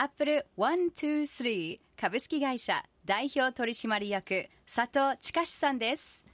アップル123株式会社代表取締役佐藤近さんです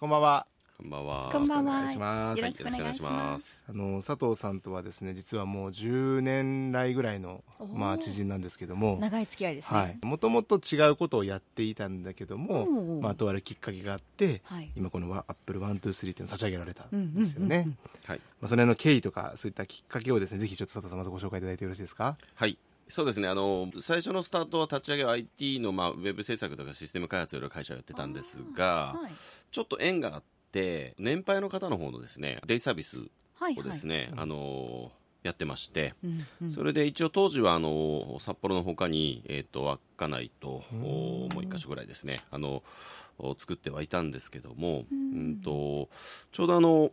こんばんは。こんばんは。こんばんはお願いします。よろしくお願いしますあの佐藤さんとはですね、実はもう10年来ぐらいのまあ知人なんですけども、長い付き合いですねはい。もともと違うことをやっていたんだけどもまあとあるきっかけがあって、はい今このアップル123っていうのを立ち上げられたんですよね。はい。まあそれの経緯とかそういったきっかけをですね、ぜひちょっと佐藤さんまずご紹介いただいてよろしいですか？はい。そうですね。あの、最初のスタートは立ち上げは IT の、まあ、ウェブ制作とかシステム開発をやる会社をやってたんですが、はい。ちょっと縁があって、年配の方の方のですね、デイサービスはいをですね、あの、やってまして、うんうん。それで一応当時はあの札幌のほかに、えー、と稚内とおもう一箇所ぐらいですねあのお作ってはいたんですけども、うんとちょうどあの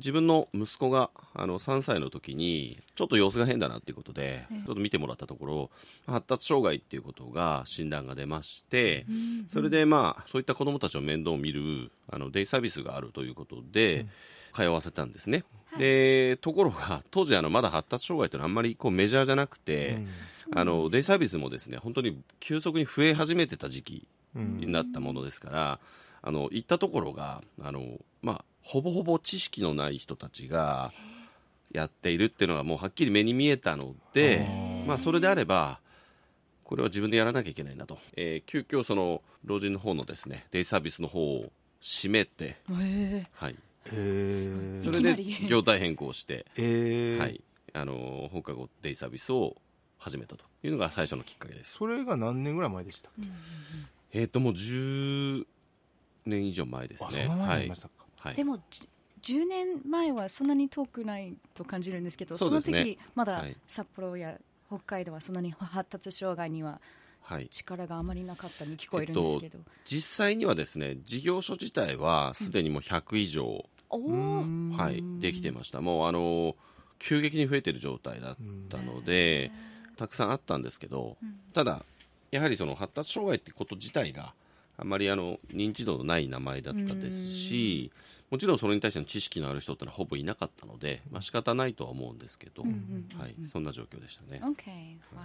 自分の息子があの3歳の時にちょっと様子が変だなっていうことで、ちょっと見てもらったところ発達障害っていうことが診断が出まして、それでまあそういった子どもたちの面倒を見るあのデイサービスがあるということで、通わせたんですね、でところが 当時あのまだ発達障害というのはあんまりこうメジャーじゃなくて、あのデイサービスもですね本当に急速に増え始めてた時期になったものですから、あの行ったところがあの、まあ、ほぼほぼ知識のない人たちがやっているっていうのがもうはっきり目に見えたので、まあ、それであればこれは自分でやらなきゃいけないなと、えー急遽その老人の方のですねデイサービスの方を閉めて、へはい、それで業態変更して、えー。はい、あの放課後デイサービスを始めたというのが最初のきっかけです。それが何年ぐらい前でしたっけ？えっ、ともう10年以上前ですね。あそはい。でもじ10年前はそんなに遠くないと感じるんですけどそね。の時まだはい。札幌や北海道はそんなに発達障害にははい。力があまりなかったに聞こえるんですけど、実際にはですね、事業所自体はすでにもう100以上、おおはい、できてました。もうあの急激に増えてる状態だったので、たくさんあったんですけど、ただやはりその発達障害ってこと自体があんまりあの認知度のない名前だったですし、もちろんそれに対しての知識のある人ってのはほぼいなかったので、まあ仕方ないとは思うんですけど、はい、そんな状況でしたね。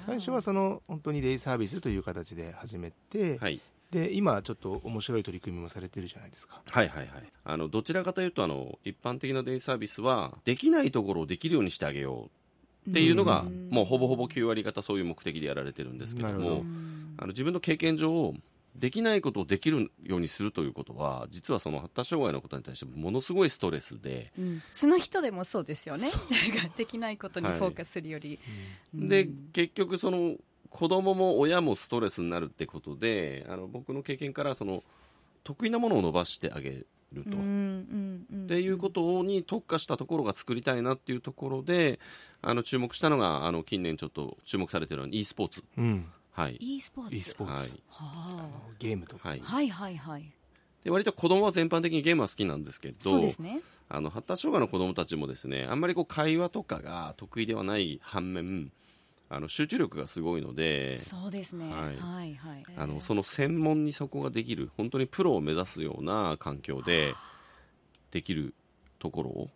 最初はその本当にデイサービスという形で始めて、はい。で今ちょっと面白い取り組みもされてるじゃないですか。はいはいはい。あの、どちらかというと、あの、一般的なデイサービスは、できないところをできるようにしてあげようっていうのが、もうほぼほぼ9割方そういう目的でやられてるんですけども、あの自分の経験上、できないことをできるようにするということは、実はその発達障害の方に対してものすごいストレスで、うん。普通の人でもそうですよね。できないことにフォーカスするより、で、結局その、子供も親もストレスになるってことで、あの僕の経験から、その、得意なものを伸ばしてあげると。っていうことに特化したところが作りたいなっていうところであの注目したのがあの近年ちょっと注目されているのは e スポーツ、うん。はい。E スポーツ。E スポーツ、はい。はゲームとか。はい。あ、はいはいはい。で割と子供は全般的にゲームは好きなんですけどそうですね。あの発達障害の子供たちもですねあんまりこう会話とかが得意ではない反面あの集中力がすごいのでそうですね、ははい。い、はいはい。あのその専門にそこができる本当にプロを目指すような環境でできるところを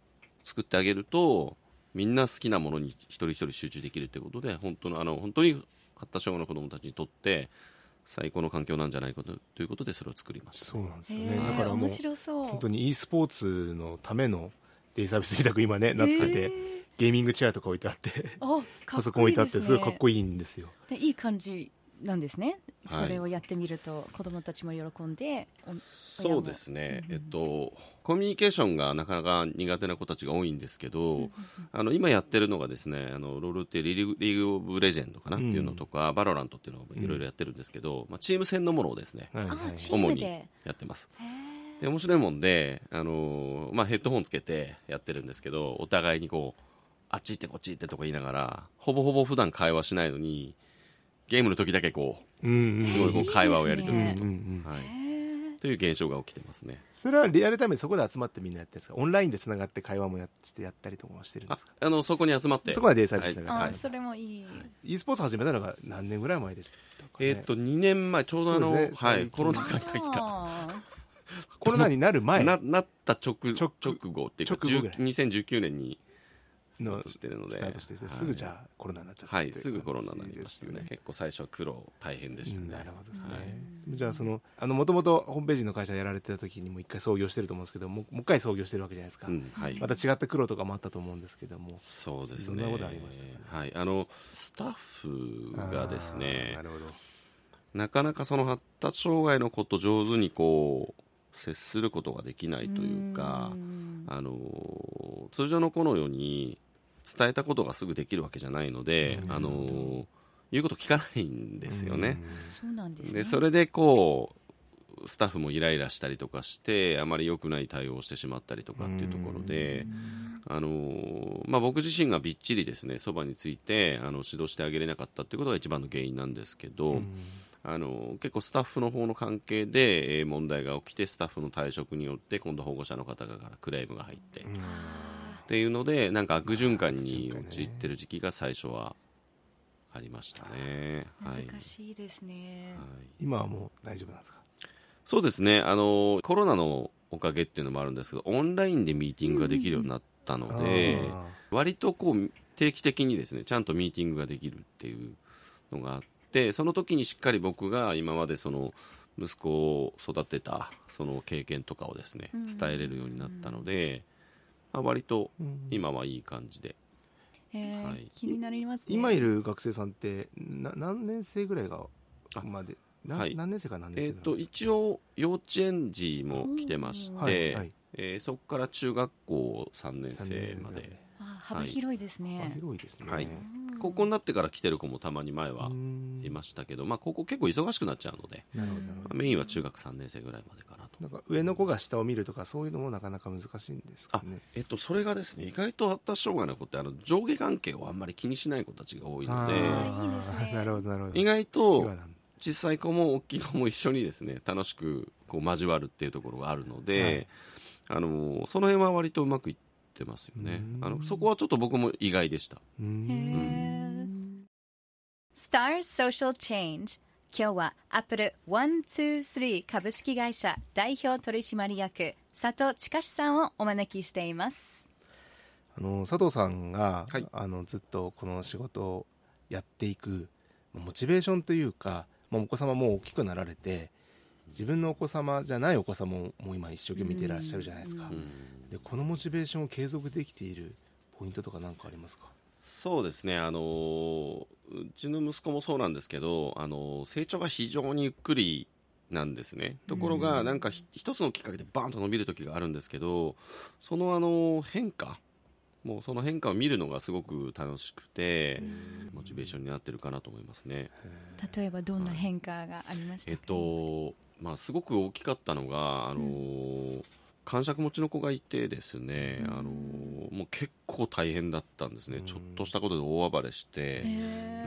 作ってあげるとみんな好きなものに一人一人集中できるということで本当のあの本当に発達障害の子どもたちにとって最高の環境なんじゃないかとということでそれを作りました。そうなんですへよね。ーだからもう面白そう。本当に e スポーツのためのデイサービスみたく今ねなってて、ゲーミングチェアとか置いてあって、パソコン置いてあってすごいかっこいいんですよ。でいい感じなんですね、はい。それをやってみると子供たちも喜んでおそうですね、えっと、コミュニケーションがなかなか苦手な子たちが多いんですけど、あの今やってるのがですねあのロールってリーグ League of Legends かな？っていうのとか、 VALORANT っていうのをいろいろやってるんですけど、まあ、チーム戦のものをですね、はいはい主にで。やってます。で面白いもんで、あのーまあ、ヘッドホンつけてやってるんですけどお互いにこうあっち行ってこっち行ってとか言いながらほぼほぼ普段会話しないのにゲームの時だけこうんうん。うすごいこう会話をやり取り。いいすると、はい、へーという現象が起きてますね。それはリアルタイムでそこで集まってみんなやってるんですか？オンラインでつながって会話もやってやったりとかもしてるんであすか？あのそこに集まって。そこはデイサービスだから、はい。あそれもいい、e スポーツ始めたのが何年ぐらい前でしたか、ね、えーっと2年前ちょうどあの、ね。はい、コロナ禍に入った。あコロナになる前。ななった直直直後っていうか直後ぐらい。10 2019年にスタのートしてるので。スタートして、はい。すぐじゃあコロナになっちゃったはいすぐコロナになりましたよね。結構最初は苦労大変でしたね、うんなるほどですね、はい。じゃあそのあのもともとホームページの会社やられてた時にも一回創業してると思うんですけどもうもう一回創業してるわけじゃないですか、うんはい。また違った苦労とかもあったと思うんですけども。そうですね。どんなことありました？かはい。あのスタッフがですねなるほど。なかなかその発達障害の子と上手にこう接することができないというかん。あの通常の子のように伝えたことがすぐできるわけじゃないので、うん。あの言うこと聞かないんですよね、そうなんですね。でそれでこうスタッフもイライラしたりとかしてあまり良くない対応をしてしまったりとかっていうところで、あのまあ、僕自身がびっちりですねそばについてあの指導してあげれなかったっていうことが一番の原因なんですけど、うん。あの結構スタッフの方の関係で、えー問題が起きてスタッフの退職によって今度保護者の方からクレームが入って、っていうのでなんか悪循環に陥ってる時期が最初はありましたね。はい。難しいですね、はい。今はもう大丈夫なんですか？そうですね。あのコロナのおかげっていうのもあるんですけどオンラインでミーティングができるようになったので、あ割とこう定期的にですねちゃんとミーティングができるっていうのがあってその時にしっかり僕が今までその息子を育てたその経験とかをですねうん。伝えれるようになったので、まあ、割と今はいい感じで、えーはい。気になりますね。今いる学生さんってな何年生ぐらいがあまで？なはい。何年生から何えー、年生ぐらい？と一応幼稚園児も来てまして、はいはい。えーそこから中学校3年三年生まで。あ幅広い。ですあね、広いですね。はい。うん高校になってから来てる子もたまに前はうんいましたけど、まあ、高校結構忙しくなっちゃうので、なるまあメインは中学3年生ぐらい。までかなと。なんか上の子が下を見るとかそういうのもなかなか難しいんですかね。えっと、それがですね意外と発達障害の。子ってあの上下関係をあんまり気にしない子たちが多いのでなるほどなるほど。意外と小さい子も大きい子も一緒にですね楽しくこう交わるっていうところがあるので、あのその辺は割とうまくいってますよね。うん。あのそこはちょっと僕も意外でした。うへんー。Star Social Change 今日は Apple 123株式会社代表取締役佐藤千さんをお招きしています。あの佐藤さんが、はい。あのずっとこの仕事をやっていくモチベーションというか、まあ、お子様も大きくなられて自分のお子様じゃないお子様ももう今一生懸命見てらっしゃるじゃないですか、でこのモチベーションを継続できているポイントとか何かありますか？そうですね、あのーうちの息子もそうなんですけど、あのー成長が非常にゆっくりなんですね。ところが、なんかひ一つのきっかけでバーンと伸びる時があるんですけど、その、あのー変化、もうその変化を見るのがすごく楽しくて、モチベーションになってるかなと思いますね。例えばどんな変化がありましたか、えっと、まあ、すごく大きかったのが、あのー感触持ちの子がいてですね、あのーもう結構大変だったんですね、ちょっとしたことで大暴れして、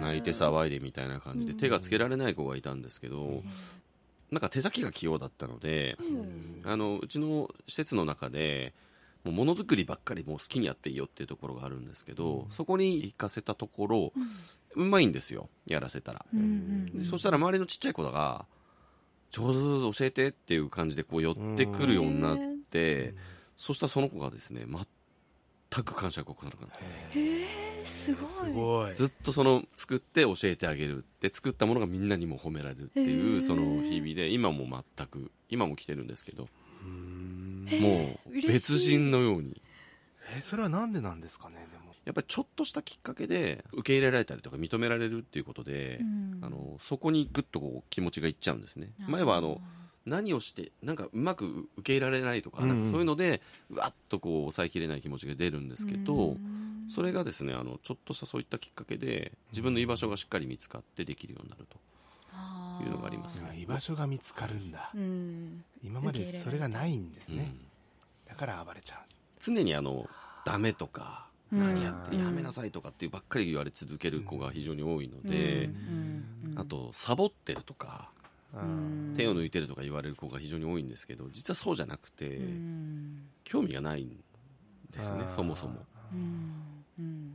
泣いて騒いでみたいな感じで手がつけられない子がいたんですけど、なんか手先が器用だったので、あのうちの施設の中でもうものづくりばっかりもう好きにやっていいよっていうところがあるんですけど、そこに行かせたところ、うまいんですよやらせたら、でそしたら周りのちっちゃい子が上手教えてっていう感じでこう寄ってくるようになって、そしたらその子がですね全く感触を起こさなくなってえーすごい。ずっとその作って教えてあげるって作ったものがみんなにも褒められるっていうその日々で今も全く今も来てるんですけどうん。もう別人のように。えそれはなんでなんですかねでも。やっぱりちょっとしたきっかけで受け入れられたりとか認められるっていうことで、うん。あのそこにぐっとこう気持ちがいっちゃうんですね。前はあの何をしてなんかうまく受け入れられないとか,、うん。うんなんかそういうのでうわっとこう抑えきれない気持ちが出るんですけど、うん。それがですねあのちょっとしたそういったきっかけで自分の居場所がしっかり見つかってできるようになると。いうのがあります。ね居場所が見つかるんだ。うん。今までそれがないんですね。うん。だから暴れちゃう。常にあのダメとかうん。何やってやめなさいとかっていうばっかり言われ続ける子が非常に多いので、うん。うん。あとサボってるとか手を抜いてるとか言われる子が非常に多いんですけど実はそうじゃなくて、うん。興味がないんですよねそもそも。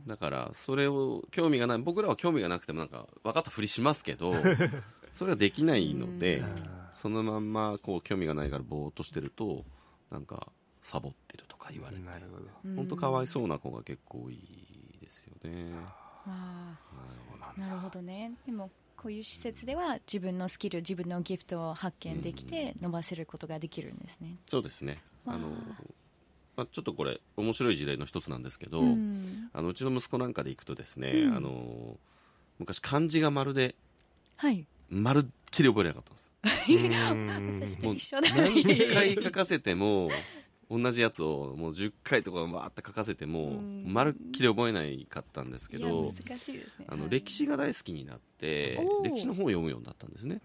だからそれを興味がない僕らは興味がなくてもなんか分かったふりしますけど それができないので、そのまんまこう興味がないからぼーっとしてるとなんかサボってるとか言われて。本当かわいそうな子が結構多いですよね、ああなるほどね。でもこういう施設では自分のスキル自分のギフトを発見できて伸ばせることができるんですね、そうですね。あ。のわ、まあ、ちょっとこれ面白い事例の一つなんですけど、うん。あのうちの息子なんかで行くとですね、うん。あの昔漢字がまるではい。まるっきり覚えれなかったんです。もう一緒だ。何回書かせても 同じやつをもう10回とかわーって書かせてもうん。まるっきり覚えないかったんですけど難しいですね。あのはい歴史が大好きになって歴史の本を読むようになったんですね。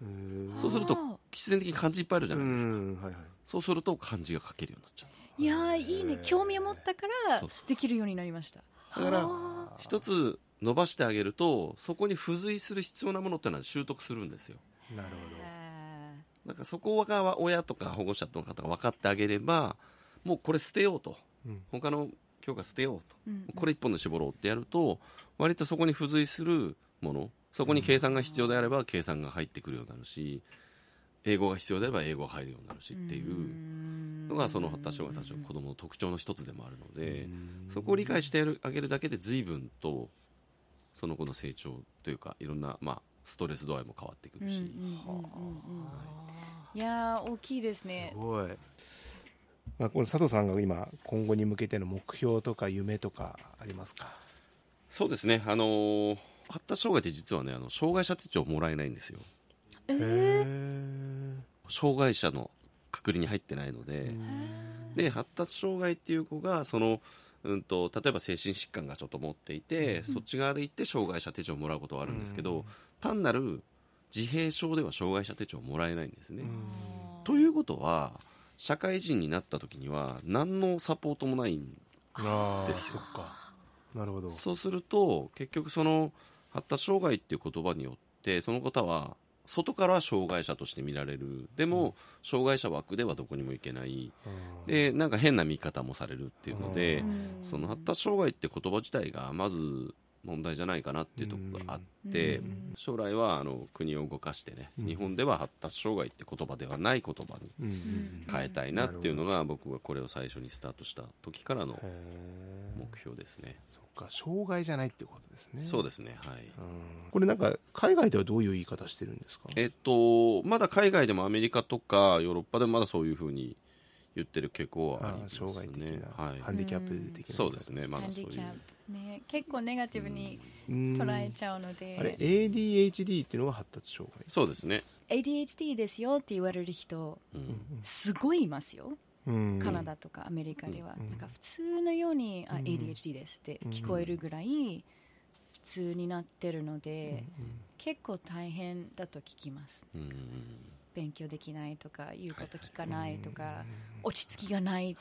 そうすると必然的に漢字いっぱいあるじゃないですか。うんはいはいそうすると漢字が書けるようになっちゃういやーいいね。興味を持ったからできるようになりました。だからは一つ伸ばしてあげるとそこに付随する必要なものっていうのは習得するんですよ。なるあだからそこが親とか保護者の方が分かってあげればもうこれ捨てようと。うん。他の教科捨てようと。うん。これ一本で絞ろうってやると割とそこに付随するものそこに計算が必要であれば計算が入ってくるようになるし英語が必要であれば英語が入るようになるしっていうのがその発達障害たちの子供の特徴の一つでもあるのでそこを理解してあげるだけで随分とその子の成長というかいろんな、まあ、ストレス度合いも変わってくるし、いやー大きいですね。すごい、まあ、この佐藤さんが今今後に向けての目標とか夢とかありますか？そうですね。あのー発達障害って実はねあの障害者手帳もらえないんですよ。へえ障害者のくくりに入ってないので、で発達障害っていう子がその、うん、と例えば精神疾患がちょっと持っていて、そっち側で行って障害者手帳をもらうことはあるんですけど、単なる自閉症では障害者手帳をもらえないんですね。ということは社会人になった時には何のサポートもないんああですよなるほど。そうすると結局その発達障害っていう言葉によってその方は外からは障害者として見られる。でも障害者枠ではどこにも行けない。うん。でなんか変な見方もされるっていうのでうん。その発達障害って言葉自体がまず問題じゃないかなっていうところがあってうん。将来はあの国を動かしてね日本では発達障害って言葉ではない言葉に変えたいなっていうのが僕がこれを最初にスタートした時からの目標ですね。そっか障害じゃないってことですね。そうですねはい。うん。これなんか海外ではどういう言い方してるんですか？えっと、まだ海外でもアメリカとかヨーロッパでもまだそういうふうに言ってる傾向はありあますー障害的ね。な、はい。ハンディキャップ的なそうですね、まハだそういう。ンディキャッ。プね結構ネガティブにうん捉えちゃうので。あれ ADHD っていうのが発達障害？そうですね。ADHD ですよって言われる人うん。すごいいますよ。うん。カナダとかアメリカでは、うん。なんか普通のように、あうん。ADHD ですって聞こえるぐらい普通になってるので、結構大変だと聞きます。うん勉強できないとか言うこと聞かないとか、落ち着きがない。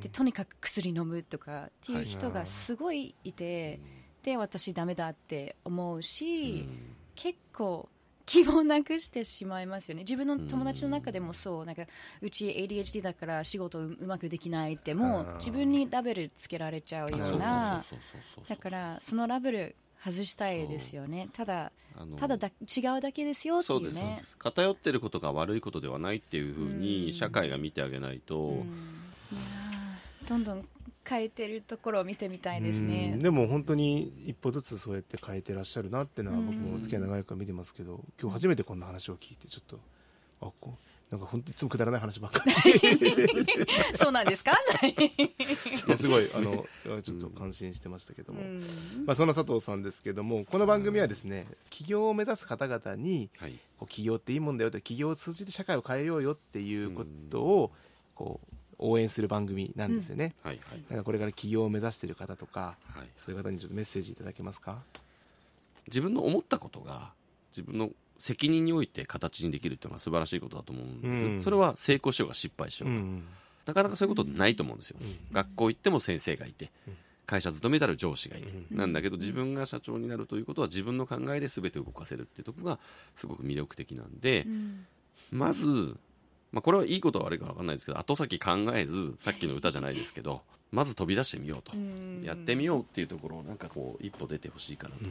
でとにかく薬飲むとかっていう人がすごいいて、で私ダメだって思うし、結構希望なくしてしまいますよね。自分の友達の中でもそう。なんかうち ADHD だから仕事ううまくできないってもう自分にラベルつけられちゃうような。だからそのラベル外したいですよね。ただあのただだ違うだけですよってそうですそういうね。です偏ってることが悪いことではないっていうふううん。に社会が見てあげないと、どんどん変えてるところを見てみたいですうねん。でも本当に一歩ずつそうやって変えてらっしゃるなっていうのはうん僕もお付き合い長いから見てますけど今日初めてこんな話を聞いてちょっとあこうなんか本当いつもくだらない話ばっかり。そうなんですか？すごいあのちょっと感心してましたけども、うん。まあ、そんな佐藤さんですけどもこの番組はですね起業を目指す方々にはい。こう起業っていいもんだよと起業を通じて社会を変えようよっていうことをこう応援する番組なんですよね、はいはい。なんかこれから起業を目指している方とかはい。そういう方にちょっとメッセージいただけますか？自分の思ったことが自分の責任において形にできるっていうのは素晴らしいことだと思うんです、うん。それは成功しようが失敗しようが、うん。なかなかそういうことないと思うんですよ、学校行っても先生がいて、会社勤めである上司がいて、なんだけど自分が社長になるということは自分の考えで全て動かせるっていうところがすごく魅力的なんで、まず、まあ、これはいいことは悪いか分かんないですけど後先考えずさっきの歌じゃないですけどまず飛び出してみようと、やってみようっていうところをなんかこう一歩出てほしいかなと、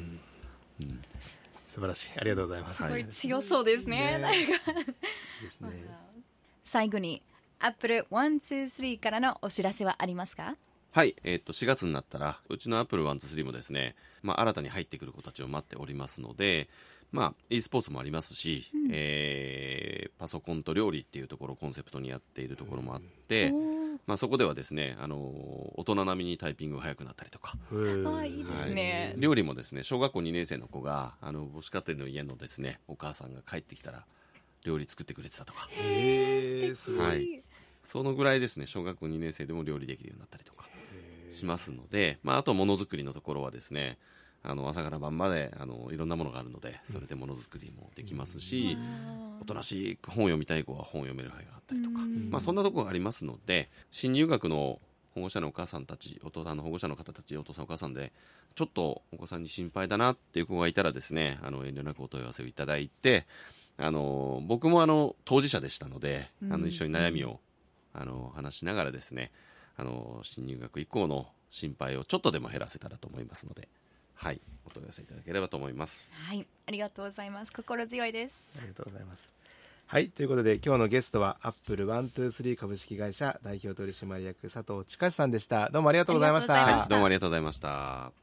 素晴らしい。ありがとうございます、これ強そうですね。なんかですね。最後に Apple123 からのお知らせはありますか？はい、えーっと4月になったらうちの Apple123 もですね、まあ、新たに入ってくる子たちを待っておりますので、まあ、e スポーツもありますし、えーパソコンと料理っていうところをコンセプトにやっているところもあって、まあ、そこではですね、あの大人並みにタイピングが速くなったりとか、へー。あいいですね。料理もですね小学校2年生の子があの母子家庭の家のですねお母さんが帰ってきたら料理作ってくれてたとか。へーすごいはい。そのぐらいですね小学校2年生でも料理できるようになったりとかしますので、まあ、あとものづくりのところはですねあの朝から晩まであのいろんなものがあるのでそれでものづくりもできますし、おとなしく本を読みたい子は本を読める範囲があったりとか、まあ、そんなところがありますので新入学の保護者のお母さんたちお父さんの保護者の方たちお父さんお母さんでちょっとお子さんに心配だなっていう子がいたらですねあの遠慮なくお問い合わせをいただいてあの僕もあの当事者でしたので、あの一緒に悩みをあの話しながらですねあの新入学以降の心配をちょっとでも減らせたらと思いますので、はい、お問い合わせいただければと思います。はい、ありがとうございます。心強いです。ありがとうございます。はい、ということで今日のゲストはアップル123株式会社代表取締役佐藤千佳さんでした。どうもありがとうございました。どうもありがとうございました。